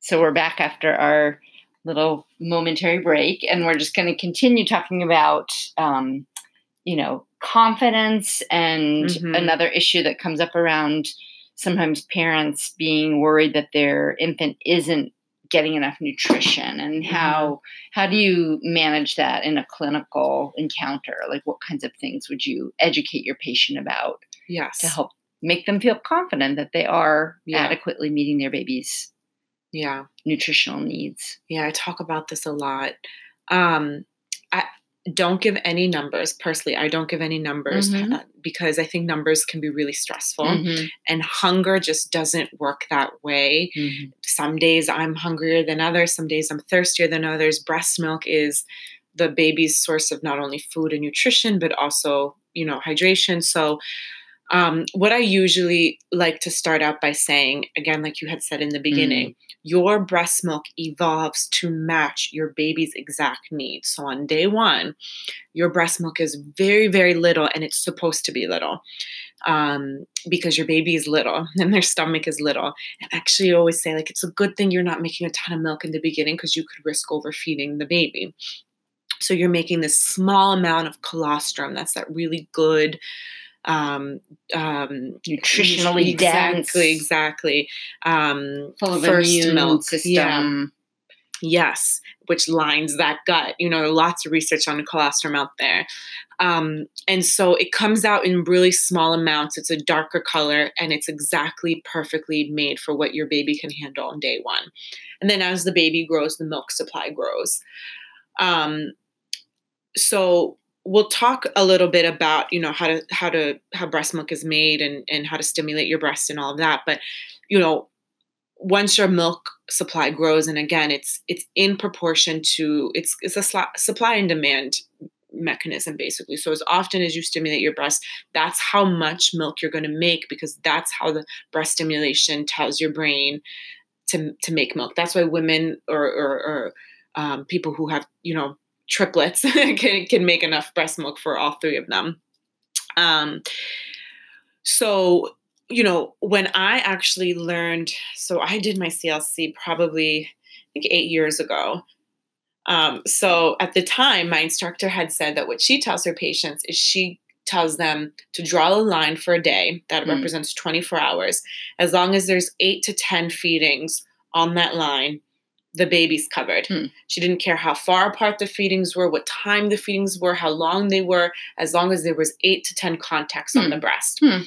So we're back after our little momentary break, and we're just going to continue talking about, um, you know, confidence and Mhm. another issue that comes up around sometimes parents being worried that their infant isn't getting enough nutrition and how how do you manage that in a clinical encounter like what kinds of things would you educate your patient about Yes. to help make them feel confident that they are Yeah. adequately meeting their baby's Yeah. nutritional needs. Yeah, I talk about this a lot. Um, I don't give any numbers personally. I don't give any numbers Mhm. uh, because I think numbers can be really stressful, Mhm. and hunger just doesn't work that way. Mhm. Some days I'm hungrier than others. Some days I'm thirstier than others. Breast milk is the baby's source of not only food and nutrition, but also you know hydration. So. Um, what I usually like to start out by saying, again, like you had said in the beginning, your breast milk evolves to match your baby's exact needs. So on day one, your breast milk is very, very little, and it's supposed to be little um, because your baby is little and their stomach is little. And actually, I always say, like, it's a good thing you're not making a ton of milk in the beginning because you could risk overfeeding the baby. So you're making this small amount of colostrum. That's that really good um um Nutritionally dense, exactly exactly um full of first immune milk. system. Yeah. Yes, which lines that gut. You know, lots of research on colostrum out there. Um, and so it comes out in really small amounts. It's a darker color and it's exactly perfectly made for what your baby can handle on day one. And then as the baby grows, the milk supply grows. Um, so we'll talk a little bit about you know how to how to how breast milk is made and and how to stimulate your breast and all of that but you know once your milk supply grows and again it's it's in proportion to it's it's a sli- supply and demand mechanism basically. So as often as you stimulate your breast that's how much milk you're going to make because that's how the breast stimulation tells your brain to to make milk. That's why women or or, or um, people who have you know triplets can, can make enough breast milk for all three of them um, so you know, when I actually learned, so I did my CLC probably, I think, eight years ago. Um, so at the time, my instructor had said that what she tells her patients is she tells them to draw a line for a day that Mm. represents 24 hours. As long as there's eight to 10 feedings on that line, the baby's covered. Hmm. She didn't care how far apart the feedings were, what time the feedings were, how long they were, as long as there was eight to 10 contacts on Hmm. the breast. Hmm.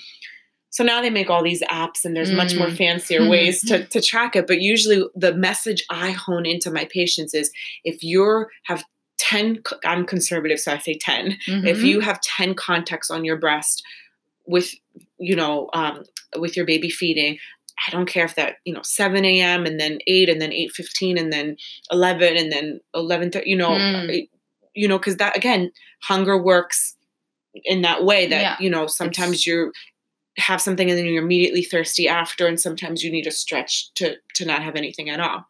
So now they make all these apps and there's much more Mm. fancier ways to, to track it. But usually the message I hone into my patients is if you have 10, I'm conservative, so I say 10. If Mhm. you have 10 contacts on your breast with, you know, um, with your baby feeding, I don't care if that, you know, 7 a.m. and then 8 and then 8.15 and then 11 and then 11.30, you know, Mm. you know, because that, again, hunger works in that way that, Yeah. you know, sometimes you're, have something and then you're immediately thirsty after and sometimes you need a stretch to to not have anything at all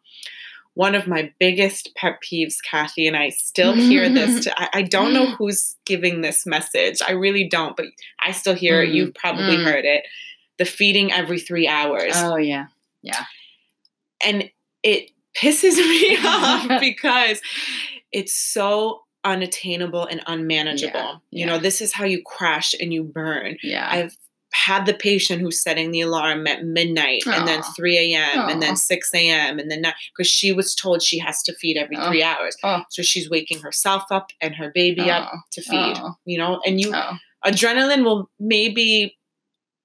one of my biggest pet peeves kathy and i still hear this to, I, I don't know who's giving this message i really don't but i still hear it Mm, you've probably mm. heard it the feeding every three hours oh yeah, yeah. and it pisses me off because it's so unattainable and unmanageable Yeah, you know this is how you crash and you burn yeah. I've had the patient who's setting the alarm at midnight and then 3 a.m. and then 6 a.m. and then because she was told she has to feed every Oh. three hours. So she's waking herself up and her baby up to feed, you know, and you adrenaline will maybe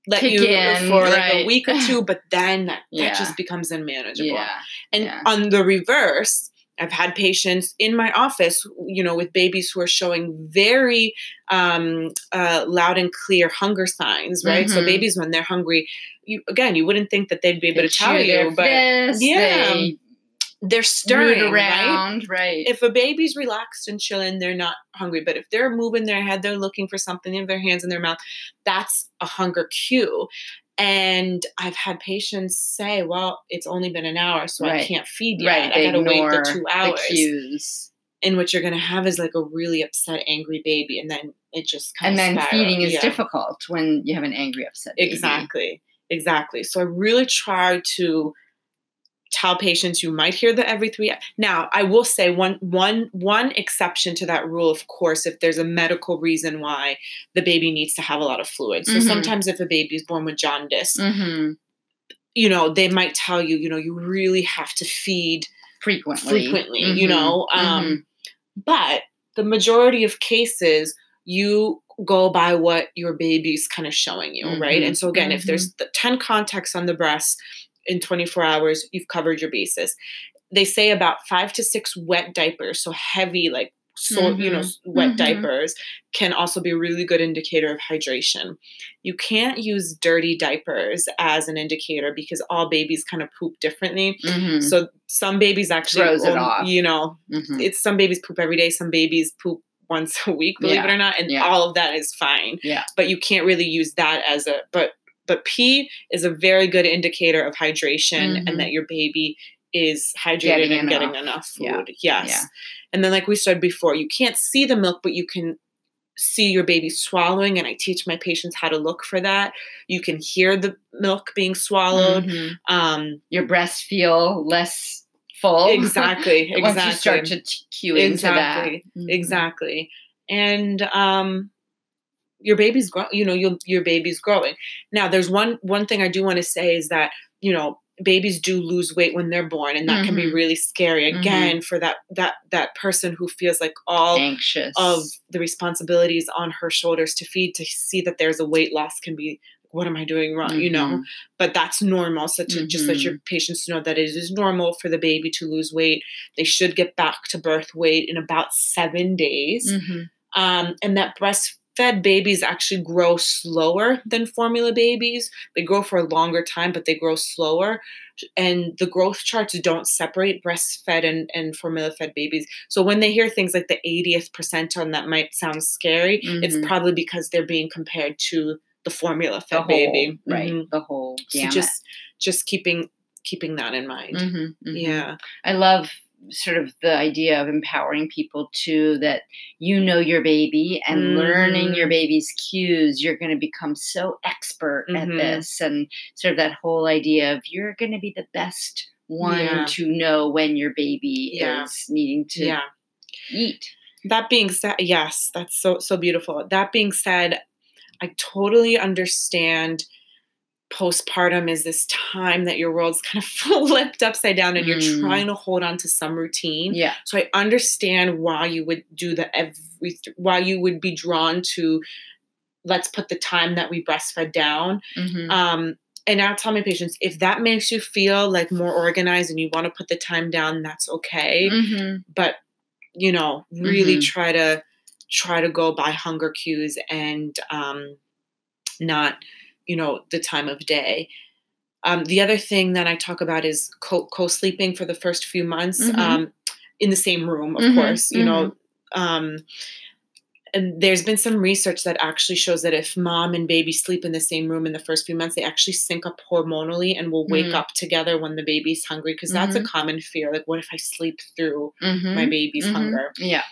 let Kick you in, for like a week or two, but then that, Yeah. that just becomes unmanageable. yeah. And Yeah. on the reverse, I've had patients in my office, you know, with babies who are showing very um, uh, loud and clear hunger signs, right? So Mhm. babies, when they're hungry, you again, you wouldn't think that they'd be able They to tell you, but yeah, they they're stirring, around, right? If a baby's relaxed and chilling, they're not hungry. But if they're moving their head, they're looking for something in their hands in their mouth, that's a hunger cue. And I've had patients say, "Well, it's only been an hour, so I can't feed yet. right, I gotta wait ignore the two hours." cues. and what you're going to have is like a really upset, angry baby, and then it just And then feeding is Yeah. difficult when you have an angry, upset baby. Exactly, exactly. So I really try to tell patients you might hear the every three now i will say one one one exception to that rule of course if there's a medical reason why the baby needs to have a lot of fluid so Mhm. sometimes if a baby is born with jaundice hmm you know they might tell you you know you really have to feed Frequently. frequently you Mhm. know um Mhm. but the majority of cases you go by what your baby's kind of showing you right Mhm. and so again if there's the 10 contacts on the breast in 24 hours you've covered your bases they say about five to six wet diapers so heavy like so you know Mhm. s- wet Mhm. diapers can also be a really good indicator of hydration you can't use dirty diapers as an indicator because all babies kind of poop differently Mhm. so some babies actually, Throws it off. you know, Mhm. it's some babies poop every day, some babies poop once a week, believe Yeah. it or not, and Yeah. all of that is fine. Yeah. But you can't really use that as a but but pee is a very good indicator of hydration Mhm. and that your baby is hydrated Getting and getting enough. enough Yeah. food. Yes. Yeah. And then like we said before, you can't see the milk, but you can see your baby swallowing and I teach my patients how to look for that. You can hear the milk being swallowed. Mhm. Um Your breasts feel less full. exactly, exactly. Once you start to cue into Exactly, that. Mhm. exactly and um your baby's grow you know your your baby's growing now there's one one thing i do want to say is that you know babies do lose weight when they're born and that can be Mhm. really scary Mhm. again for that that that person who feels like all Anxious. of the responsibilities on her shoulders to feed to see that there's a weight loss can be what am i doing wrong you know Mhm. but that's normal so to just let your patients know that it is normal for the baby to lose weight they should get back to birth weight in about seven days um, and that breastfed babies actually grow slower than formula babies they grow for a longer time but they grow slower and the growth charts don't separate breastfed and, and formula fed babies so when they hear things like the 80th percentile that might sound scary it's Mhm. probably because they're being compared to the formula The fed whole, baby right? Mhm. The whole so just just keeping keeping that in mind Mhm, mhm. yeah I love sort of the idea of empowering people too that you know your baby and learning Mhm. your baby's cues you're going to become so expert at Mhm. this and sort of that whole idea of you're going to be the best one Yeah. to know when your baby Yeah. is needing to yeah eat that being said yes that's so so beautiful that being said i totally understand postpartum is this time that your world's kind of flipped upside down and you're Mm. trying to hold on to some routine yeah so i understand why you would do the every why you would be drawn to let's put the time that we breastfed down Mhm. um and I tell my patients if that makes you feel like more organized and you want to put the time down, that's okay Mhm. but you know really Mhm. try to try to go by hunger cues and um not you know the time of day um, the other thing that i talk about is co- co-sleeping for the first few months Mhm. um, in the same room of Mhm, course you know um, and there's been some research that actually shows that if mom and baby sleep in the same room in the first few months, they actually sync up hormonally and will wake Mhm. up together when the baby's hungry. Because that's a common fear. Like, what if I sleep through Mhm. my baby's Mhm. hunger? yeah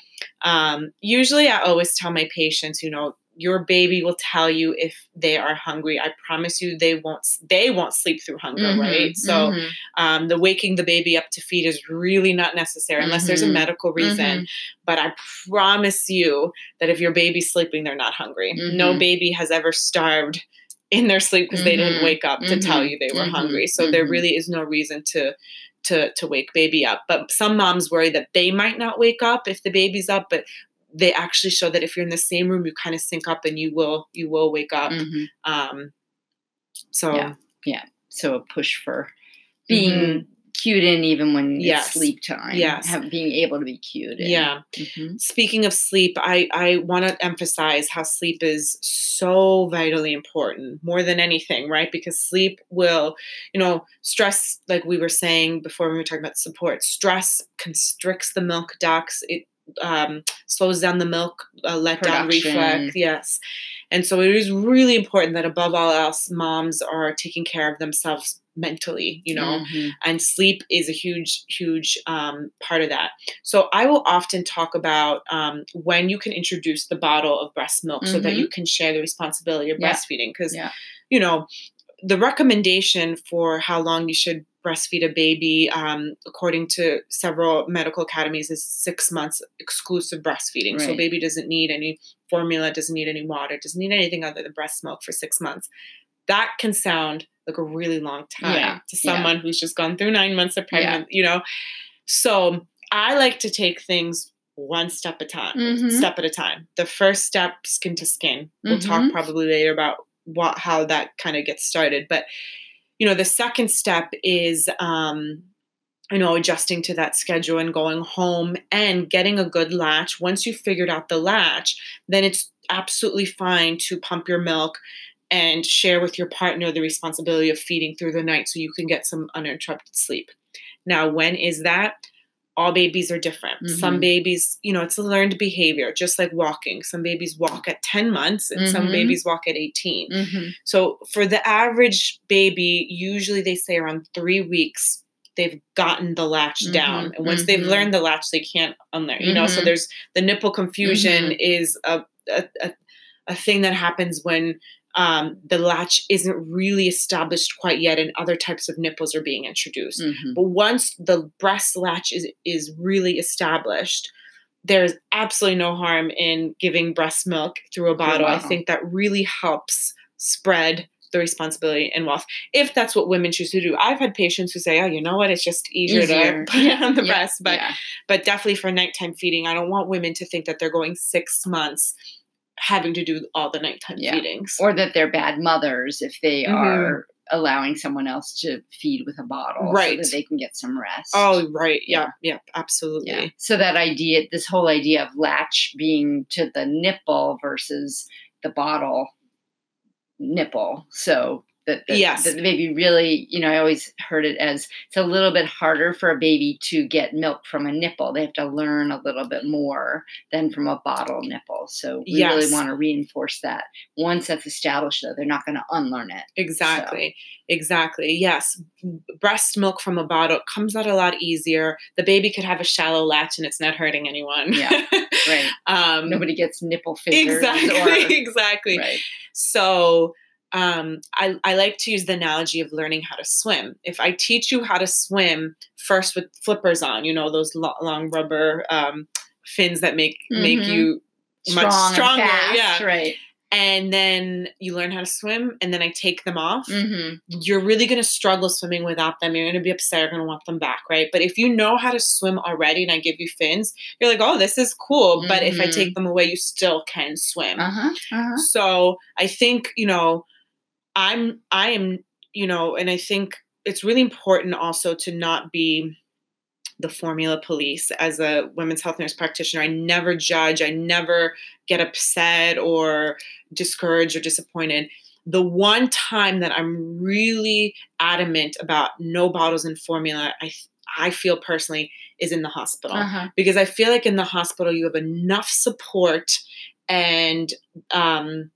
Um, usually, I always tell my patients, you know, your baby will tell you if they are hungry. I promise you, they won't. They won't sleep through hunger, Mhm. right? So, Mhm. um, the waking the baby up to feed is really not necessary unless there's a Mhm. medical reason. But I promise you that if your baby's sleeping, they're not hungry. No Mhm. baby has ever starved in their sleep because they didn't wake up to tell you they were hungry. So there really is no reason to to to wake baby up. But some moms worry that they might not wake up if the baby's up, but they actually show that if you're in the same room, you kind of sync up and you will you will wake up. Mhm. Um, so Yeah. yeah, so a push for being cued in even when Mm-hmm. Yes. it's sleep time. Yes. Have, being able to be cued in. yeah. Mhm. Speaking of sleep, I, I want to emphasize how sleep is so vitally important, more than anything, right? Because sleep will, you know, stress, like we were saying before when we were talking about support, stress constricts the milk ducts. It um, slows down the milk uh, let down Production. reflex. Yes. And so it is really important that above all else, moms are taking care of themselves mentally, you know, Mhm. and sleep is a huge huge um, part of that so i will often talk about um, when you can introduce the bottle of breast milk so that Mhm. you can share the responsibility of Yeah. breastfeeding because Yeah. you know the recommendation for how long you should breastfeed a baby, um, according to several medical academies, is six months exclusive breastfeeding. So baby doesn't need any formula, doesn't need any water, doesn't need anything other than breast milk for six months. That can sound like a really long time Yeah, to yeah. someone who's just gone through nine months of Yeah. you know. So I like to take things one step at a time, Mhm. step at a time. The first step, skin to skin. We'll talk Mhm. probably later about what how that kind of gets started. But you know, the second step is um, you know, adjusting to that schedule and going home and getting a good latch. Once you've figured out the latch, then it's absolutely fine to pump your milk and share with your partner the responsibility of feeding through the night so you can get some uninterrupted sleep. Now, when is that? All babies are different. Some Mhm. babies, you know, it's a learned behavior, just like walking. Some babies walk at 10 months and some Mhm. babies walk at 18. Mhm. So for the average baby, usually they say around three weeks they've gotten the latch Mhm, down, and once they've mhm. learned the latch, they can't unlearn. You know, so Mhm. there's the nipple confusion is a, a a a thing that happens when um, the latch isn't really established quite yet, and other types of nipples are being introduced. Mhm. But once the breast latch is is really established, there's absolutely no harm in giving breast milk through a bottle. I think that really helps spread the responsibility and wealth if that's what women choose to do. I've had patients who say, "Oh, you know what? It's just easier, Easier. to put it on the Yeah, breast." But yeah. but definitely for nighttime feeding, I don't want women to think that they're going six months having to do all the nighttime Yeah. feedings. or that they're bad mothers if they Mhm. are allowing someone else to feed with a bottle Right. so that they can get some rest. oh, right. Yeah. Yeah. Yeah. Absolutely. yeah. So that idea, this whole idea of latch being to the nipple versus the bottle nipple. So that, that, Yes. that the baby really, you know, I always heard it as it's a little bit harder for a baby to get milk from a nipple. They have to learn a little bit more than from a bottle nipple. So we Yes. really want to reinforce that. Once that's established, though, they're not going to unlearn it. Exactly. Exactly. Yes. Breast milk from a bottle comes out a lot easier. The baby could have a shallow latch and it's not hurting anyone. Yeah. Right. um, Nobody gets nipple fingers. exactly. Or, exactly. right. So um, I, I like to use the analogy of learning how to swim. If I teach you how to swim first with flippers on, you know, those lo- long rubber um, fins that make make Mhm. you much stronger. and fast. Yeah. Right. And then you learn how to swim, and then I take them off. hmm You're really going to struggle swimming without them. You're going to be upset. You're going to want them back, right? But if you know how to swim already, and I give you fins, you're like, oh, this is cool. But if I Mhm. take them away, you still can swim. Uh huh. Uh-huh. So I think, you know, I'm, I am, you know, and I think it's really important also to not be the formula police as a women's health nurse practitioner. I never judge, I never get upset or discouraged or disappointed. The one time that I'm really adamant about no bottles and formula, I, I feel personally, is in the hospital Uh-huh. because I feel like in the hospital you have enough support and um,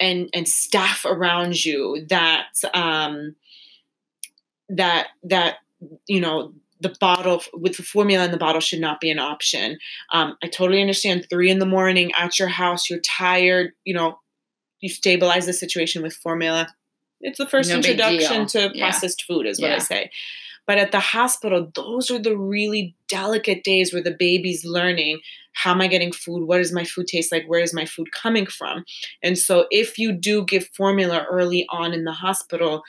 and and staff around you that um, that that you know the bottle with the formula in the bottle should not be an option. Um, I totally understand. Three in the morning at your house, you're tired. You know, you stabilize the situation with formula. It's the first No introduction to Yeah. processed food, is what I say. But at the hospital, those are the really delicate days where the baby's learning how am I getting food? What does my food taste like? Where is my food coming from? And so, if you do give formula early on in the hospital,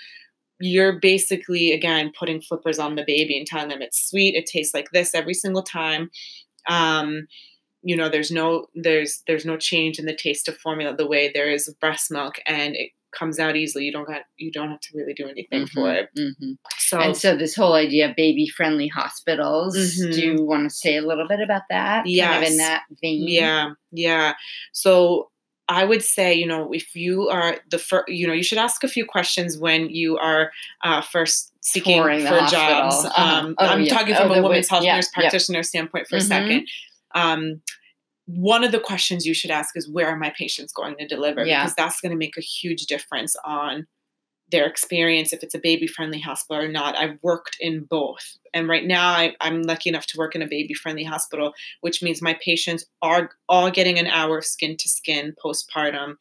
you're basically, again, putting flippers on the baby and telling them it's sweet, it tastes like this every single time. Um, you know, there's no there's there's no change in the taste of formula the way there is breast milk, and it comes out easily. You don't got you don't have to really do anything for it. hmm So And so this whole idea of baby friendly hospitals, Mhm. do you want to say a little bit about that? Kind of in that vein. Yeah, yeah. So I would say, you know, if you are the first, you know, you should ask a few questions when you are uh, first seeking Touring for jobs. Uh-huh. Um, Oh, I'm yeah. talking Oh, from the a women's health yeah, nurse yeah. practitioner standpoint for a second. Um, one of the questions you should ask is where are my patients going to deliver? Yeah. Because that's going to make a huge difference on their experience if it's a baby friendly hospital or not. I've worked in both. And right now I, I'm lucky enough to work in a baby friendly hospital, which means my patients are all getting an hour of skin to skin postpartum.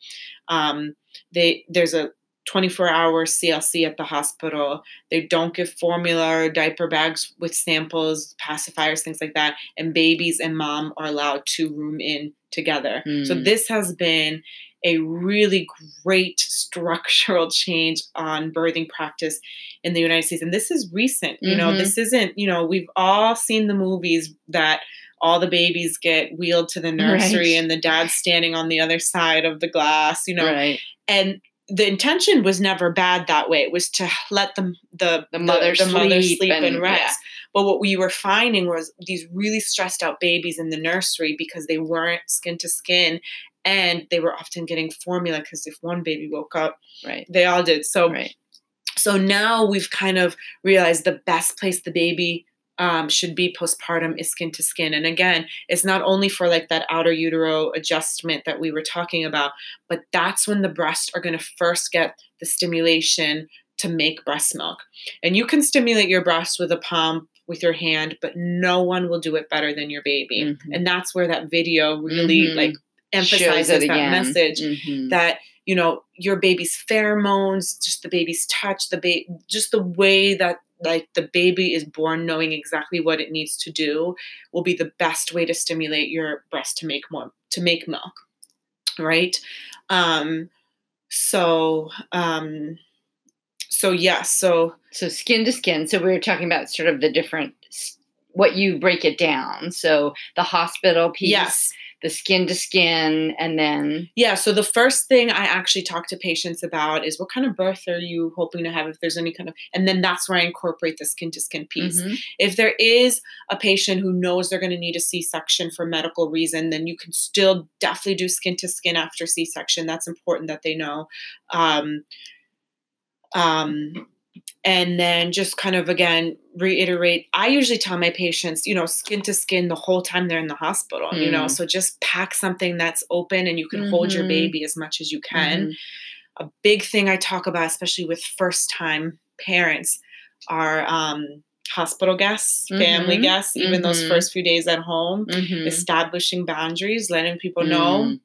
Um, they there's a 24 hour CLC at the hospital. They don't give formula or diaper bags with samples, pacifiers, things like that. And babies and mom are allowed to room in together. Mm. So this has been a really great structural change on birthing practice in the United States. And this is recent. You mm-hmm. know, this isn't, you know, we've all seen the movies that all the babies get wheeled to the nursery right. and the dad's standing on the other side of the glass, you know. Right. And the intention was never bad that way. It was to let the the, the mother, the, the sleep, mother sleep and, and rest. Yeah. But what we were finding was these really stressed out babies in the nursery because they weren't skin to skin and they were often getting formula because if one baby woke up, right, they all did. So right. so now we've kind of realized the best place the baby um, should be postpartum is skin to skin. And again, it's not only for like that outer utero adjustment that we were talking about, but that's when the breasts are going to first get the stimulation to make breast milk. And you can stimulate your breast with a pump with your hand, but no one will do it better than your baby. Mm-hmm. And that's where that video really mm-hmm. like emphasizes that again. message mm-hmm. that you know your baby's pheromones just the baby's touch the baby just the way that like the baby is born knowing exactly what it needs to do will be the best way to stimulate your breast to make more to make milk right? Um so um so yes yeah, so so skin to skin so we were talking about sort of the different what you break it down. So the hospital piece yes the skin to skin and then yeah so the first thing i actually talk to patients about is what kind of birth are you hoping to have if there's any kind of and then that's where i incorporate the skin to skin piece. Mm-hmm. if there is a patient who knows they're going to need a c-section for medical reason then you can still definitely do skin to skin after c-section. That's important that they know. Um, um, and then just kind of again reiterate i usually tell my patients you know skin to skin the whole time they're in the hospital mm. you know mm. so just pack something that's open and you can mm-hmm. hold your mm-hmm. baby as much as you can mm-hmm. a big thing i talk about especially with first time parents are um, hospital guests family mm-hmm. guests even those mm-hmm. first few days at home mm-hmm. establishing boundaries letting people know mm.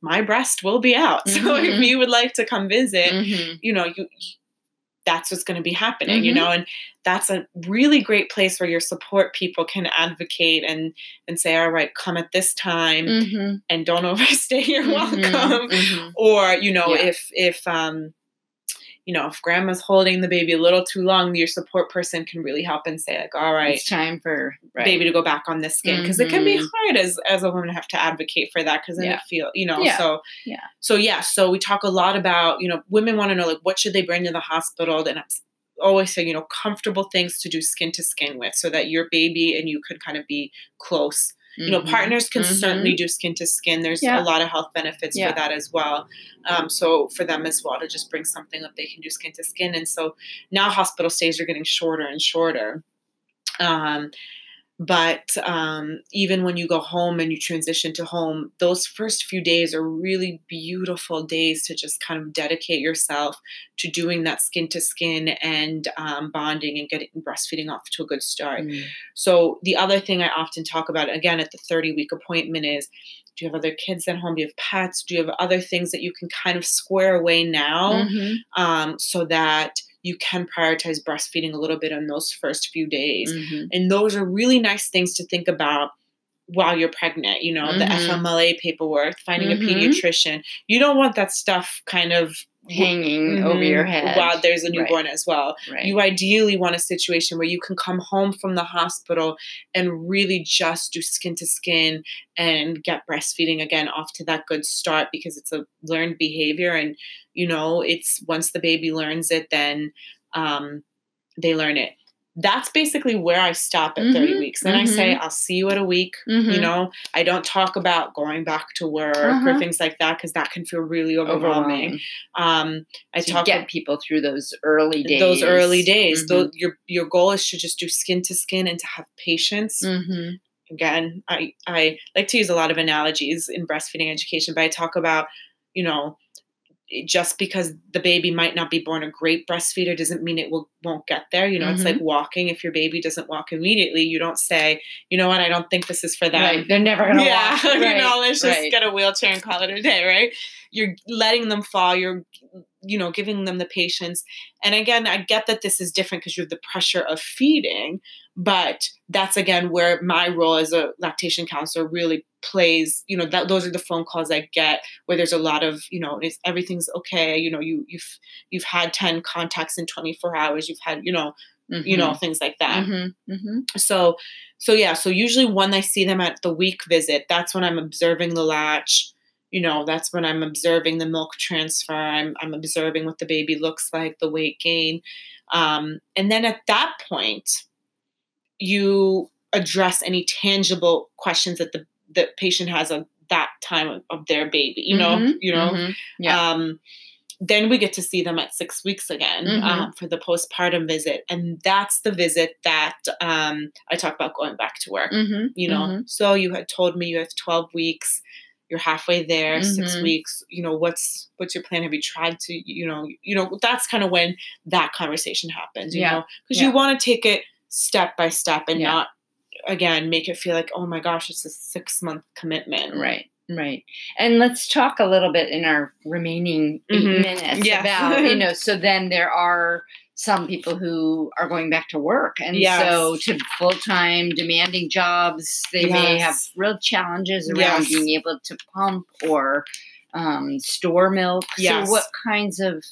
my breast will be out so if you would like to come visit you know you that's what's going to be happening, mm-hmm. you know, and that's a really great place where your support people can advocate and and say, all right, come at this time mm-hmm. and don't overstay. You're mm-hmm. welcome. Mm-hmm. Or you know, yeah. if if um you know, if grandma's holding the baby a little too long, your support person can really help and say, like, all right, it's time for right. baby to go back on the skin. Because mm-hmm. it can be mm-hmm. hard as as a woman to have to advocate for that because then yeah. it feel, you know, yeah. so yeah. So yeah, so we talk a lot about, you know, women want to know like what should they bring to the hospital? And I'm always say, you know, comfortable things to do skin to skin with so that your baby and you could kind of be close you know, mm-hmm. partners can mm-hmm. certainly do skin to skin. There's yeah. a lot of health benefits yeah. for that as well. Um, so for them as well to just bring something that they can do skin to skin. And so now hospital stays are getting shorter and shorter. Um, but um, even when you go home and you transition to home those first few days are really beautiful days to just kind of dedicate yourself to doing that skin to skin and um, bonding and getting breastfeeding off to a good start mm. so the other thing i often talk about again at the 30 week appointment is do you have other kids at home do you have pets do you have other things that you can kind of square away now mm-hmm. um, so that you can prioritize breastfeeding a little bit on those first few days. Mm-hmm. And those are really nice things to think about while you're pregnant, you know, mm-hmm. the FMLA paperwork, finding mm-hmm. a pediatrician. You don't want that stuff kind of hanging mm-hmm. over your head while there's a newborn right. as well. Right. You ideally want a situation where you can come home from the hospital and really just do skin to skin and get breastfeeding again off to that good start because it's a learned behavior and you know it's once the baby learns it then um, they learn it that's basically where I stop at mm-hmm. 30 weeks. Then mm-hmm. I say, mm-hmm. I'll see you at a week. Mm-hmm. You know, I don't talk about going back to work uh-huh. or things like that because that can feel really overwhelming. Um, I so talk get people through those early days. Those early days. Those, mm-hmm. your your goal is to just do skin to skin and to have patience. Mm-hmm. Again, I I like to use a lot of analogies in breastfeeding education, but I talk about you know just because the baby might not be born a great breastfeeder doesn't mean it will won't get there. You know, mm-hmm. it's like mm-hmm. walking. If your baby doesn't walk immediately, you don't say, you know what, I don't think this is for them. Right. They're never gonna yeah. walk. Right. you know, let's just right. get a wheelchair and call it a day, right? You're letting them fall. You're you know giving them the patience and again i get that this is different because you have the pressure of feeding but that's again where my role as a lactation counselor really plays you know that those are the phone calls i get where there's a lot of you know it's, everything's okay you know you you've you've had 10 contacts in 24 hours you've had you know mm-hmm. you know things like that mm-hmm. Mm-hmm. so so yeah so usually when i see them at the week visit that's when i'm observing the latch you know that's when i'm observing the milk transfer i'm, I'm observing what the baby looks like the weight gain um, and then at that point you address any tangible questions that the, the patient has of that time of, of their baby you know mm-hmm. you know mm-hmm. yeah. um, then we get to see them at six weeks again mm-hmm. um, for the postpartum visit and that's the visit that um, i talk about going back to work mm-hmm. you know mm-hmm. so you had told me you have 12 weeks you're halfway there six mm-hmm. weeks you know what's what's your plan have you tried to you know you know that's kind of when that conversation happens you yeah. know because yeah. you want to take it step by step and yeah. not again make it feel like oh my gosh it's a six month commitment right right and let's talk a little bit in our remaining 8 mm-hmm. minutes yes. about you know so then there are some people who are going back to work and yes. so to full-time demanding jobs they yes. may have real challenges around being able to pump or um, store milk so what kinds of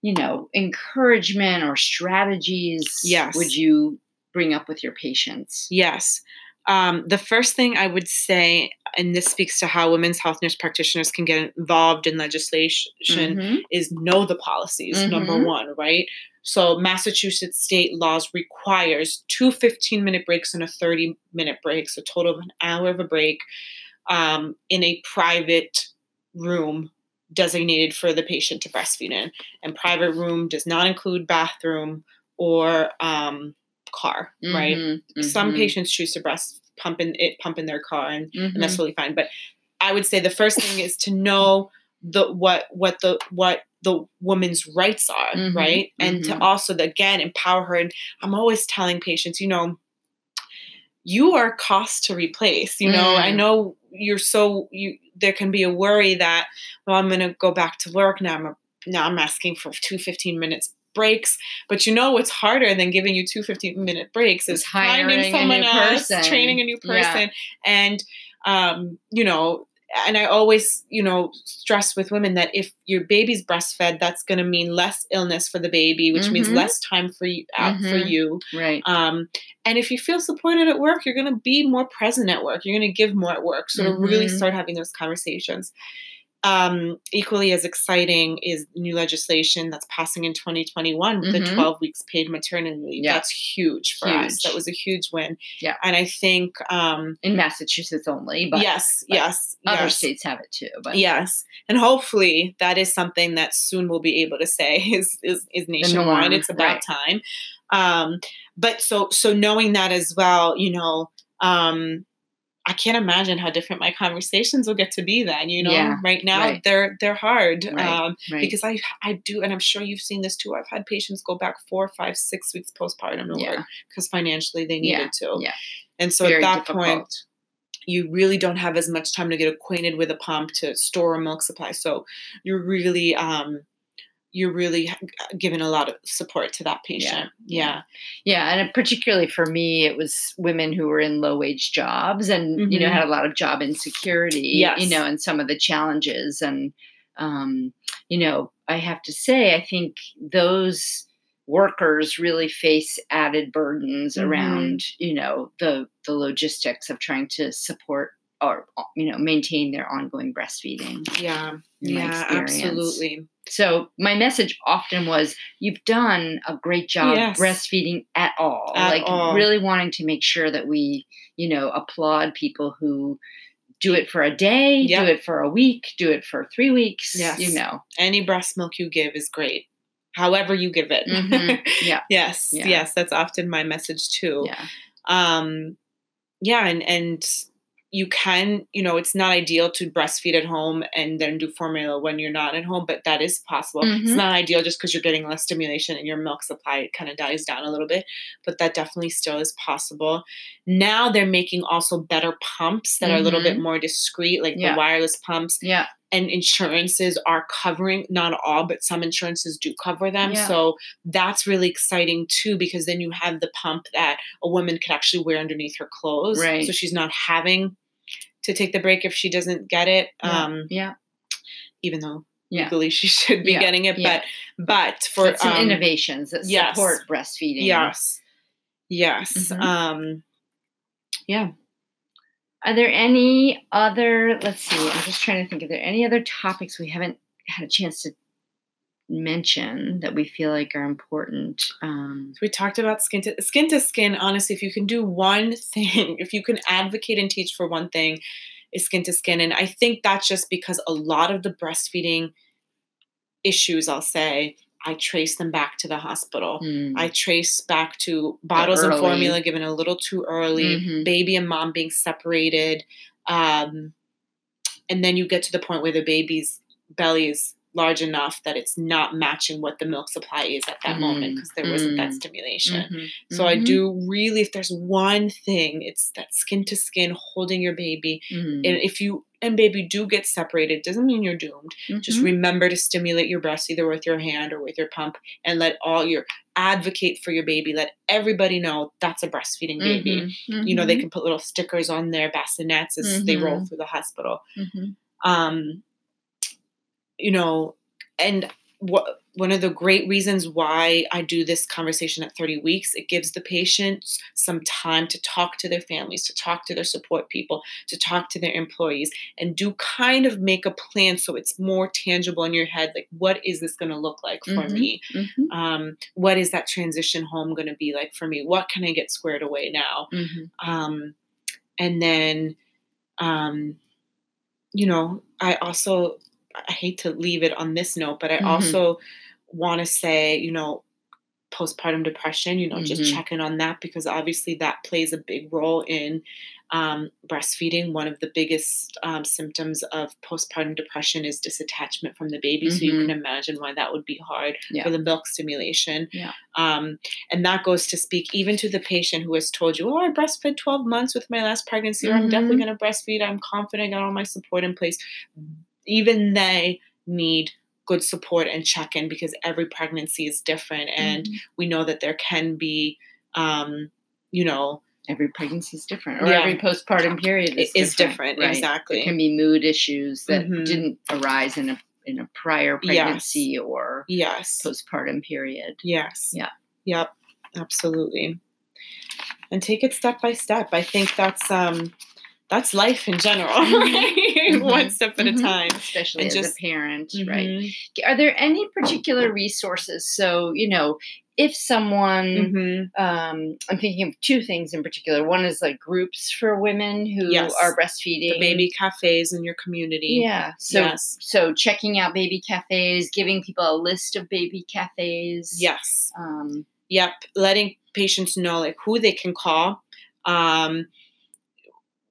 you know encouragement or strategies yes. would you bring up with your patients? Yes. Um, the first thing I would say, and this speaks to how women's health nurse practitioners can get involved in legislation, mm-hmm. is know the policies, mm-hmm. number one, right? So Massachusetts state laws requires two 15 minute breaks and a 30 minute break, so total of an hour of a break um, in a private room designated for the patient to breastfeed in. And private room does not include bathroom or um, car, mm-hmm, right? Mm-hmm. Some patients choose to breast pump in it pump in their car and, mm-hmm. and that's mm-hmm. totally fine. But I would say the first thing is to know the what what the what the woman's rights are, mm-hmm. right? And to mm-hmm. also again empower her. And I'm always telling patients, you know, you are cost to replace. You know, I mm. know you're so you there can be a worry that well i'm going to go back to work now i'm a, now i'm asking for two 15 minutes breaks. But you know what's harder than giving you two 15 minute breaks is finding someone else, person. training a new person. Yeah. And, um, you know, and I always, you know, stress with women that if your baby's breastfed, that's going to mean less illness for the baby, which mm-hmm. means less time for you out mm-hmm. for you. Right. Um, and if you feel supported at work, you're going to be more present at work. You're going to give more at work. So mm-hmm. to really mm-hmm. start having those conversations. Um, equally as exciting is new legislation that's passing in 2021 with mm-hmm. the 12 weeks paid maternity leave. Yeah. That's huge for huge. us. That was a huge win. Yeah. And I think um, in Massachusetts only, but yes, but yes, other yes. states have it too. But yes, and hopefully that is something that soon we'll be able to say is is, is nationwide. It's about right. time. Um, but so so knowing that as well, you know. Um, I can't imagine how different my conversations will get to be then. You know, yeah, right now right. they're they're hard right, um, right. because I I do, and I'm sure you've seen this too. I've had patients go back four, five, six weeks postpartum to yeah. work because financially they needed yeah, to. Yeah. And so Very at that difficult. point, you really don't have as much time to get acquainted with a pump to store a milk supply. So you're really um, you're really giving a lot of support to that patient. Yeah. Yeah. yeah. And particularly for me, it was women who were in low wage jobs and, mm-hmm. you know, mm-hmm. had a lot of job insecurity, yes. you know, and some of the challenges. And, um, you know, I have to say, I think those workers really face added burdens mm-hmm. around, you know, the, the logistics of trying to support or, you know, maintain their ongoing breastfeeding. Yeah. Yeah, absolutely. So my message often was, "You've done a great job yes. breastfeeding at all." At like all. really wanting to make sure that we, you know, applaud people who do it for a day, yep. do it for a week, do it for three weeks. Yes. You know, any breast milk you give is great. However you give it. Mm-hmm. Yeah. yes. Yeah. Yes. That's often my message too. Yeah. Um, yeah, and and you can, you know, it's not ideal to breastfeed at home and then do formula when you're not at home, but that is possible. Mm-hmm. It's not ideal just because you're getting less stimulation and your milk supply kind of dies down a little bit, but that definitely still is possible. Now they're making also better pumps that mm-hmm. are a little bit mm-hmm. more discreet, like yeah. the wireless pumps. Yeah. And insurances are covering not all but some insurances do cover them Yeah. so that's really exciting too because then you have the pump that a woman could actually wear underneath her clothes Right. so she's not having to take the break if she doesn't get it Yeah. um yeah. even though Yeah. legally she should be Yeah. getting it but but for some um, innovations that yes. support breastfeeding. yes yes Mhm. um yeah Are there any other, let's see, I'm just trying to think, are there any other topics we haven't had a chance to mention that we feel like are important? Um, we talked about skin to skin to skin. Honestly, if you can do one thing, if you can advocate and teach for one thing, is skin to skin. And I think that's just because a lot of the breastfeeding issues, I'll say, I trace them back to the hospital. mm, I trace back to bottles of formula given a little too early, Mhm. baby and mom being separated. Um, and then you get to the point where the baby's belly is large enough that it's not matching what the milk supply is at that moment Mhm. because there wasn't that Mm. stimulation. mhm, So I mhm, do really, if there's one thing, it's that skin to skin holding your baby. mhm, And if you and baby do get separated, doesn't mean you're doomed. Just mhm. remember to stimulate your breast either with your hand or with your pump and let all your advocate for your baby. Let everybody know that's a breastfeeding baby. Mhm, You know, they mhm, can put little stickers on their bassinets as they roll Mhm. through the hospital. Um, you know, and what one of the great reasons why I do this conversation at 30 weeks, it gives the patients some time to talk to their families, to talk to their support people, to talk to their employees, and do kind of make a plan so it's more tangible in your head. Like, what is this going to look like for Mhm. me? Mhm, Um, what is that transition home going to be like for me? What can I get squared away now? mhm. um, and then um, you know i also i hate to leave it on this note but i Mhm. also want to say you know postpartum depression you know just Mhm. check in on that because obviously that plays a big role in um, breastfeeding one of the biggest um, symptoms of postpartum depression is disattachment from the baby so you Mhm. can imagine why that would be hard Yeah. for the milk stimulation Yeah. um, and that goes to speak even to the patient who has told you, oh, I breastfed 12 months with my last pregnancy, or I'm definitely Mhm. going to breastfeed. I'm confident, I got all my support in place. Even they need good support and check in because every pregnancy is different. And Mhm. we know that there can be, um, you know, every pregnancy is different, or Yeah. every postpartum period it is is different. right? Exactly. There can be mood issues that Mhm. didn't arise in a in a prior Yes. pregnancy or yes. postpartum period. Yes. Yeah. Yep. Absolutely. And take it step by step. I think that's um that's life in general, Mhm. right? Mhm. One step at a time. especially And as just- a parent, right? Mhm. Are there any particular resources? So you know, if someone, Mhm. um, I'm thinking of two things in particular. One is like groups for women who Yes. are breastfeeding. The baby cafes in your community. Yeah. So yes. so checking out baby cafes, giving people a list of baby cafes. Yes. Um, Yep. Letting patients know like who they can call. Um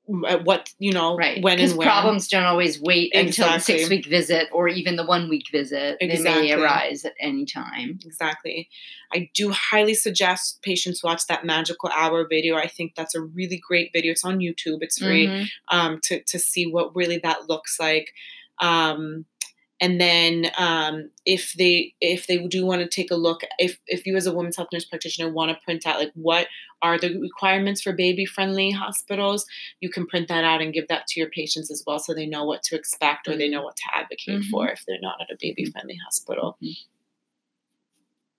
what you know right. when and where problems don't always wait until the six week visit or even the one week visit. Exactly. They may arise at any time. Exactly. I do highly suggest patients watch that magical hour video. I think that's a really great video. It's on YouTube. It's free. Mhm. um, to to see what really that looks like. Um, and then um, if they if they do want to take a look, if if you as a women's health nurse practitioner want to print out like what are the requirements for baby friendly hospitals, you can print that out and give that to your patients as well, so they know what to expect or they know what to advocate Mhm. for if they're not at a baby friendly hospital.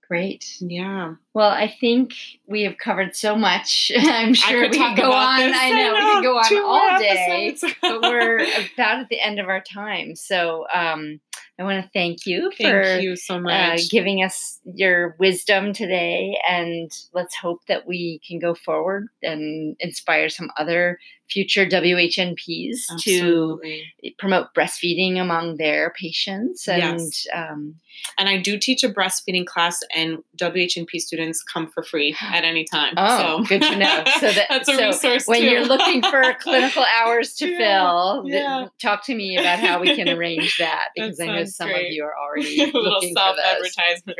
Great. Yeah, Well, I think we have covered so much. I'm sure could we talk could go about on. this. I know, we could go on all day, but we're about at the end of our time. So um, I want to thank you for Thank you so uh, giving us your wisdom today. And let's hope that we can go forward and inspire some other future WHNPs Absolutely. to promote breastfeeding among their patients. And Yes. um, And I do teach a breastfeeding class, and WHNP students come for free at any time. Oh, so. good to know. So that- that's a so resource when too. you're looking for clinical hours to Yeah, fill, th- talk to me about how we can arrange that That because I know some great. of you are already a little self advertisement.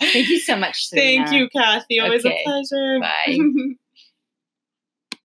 Thank you so much, Serena. Thank you, Kathy. Always Okay. a pleasure. Bye.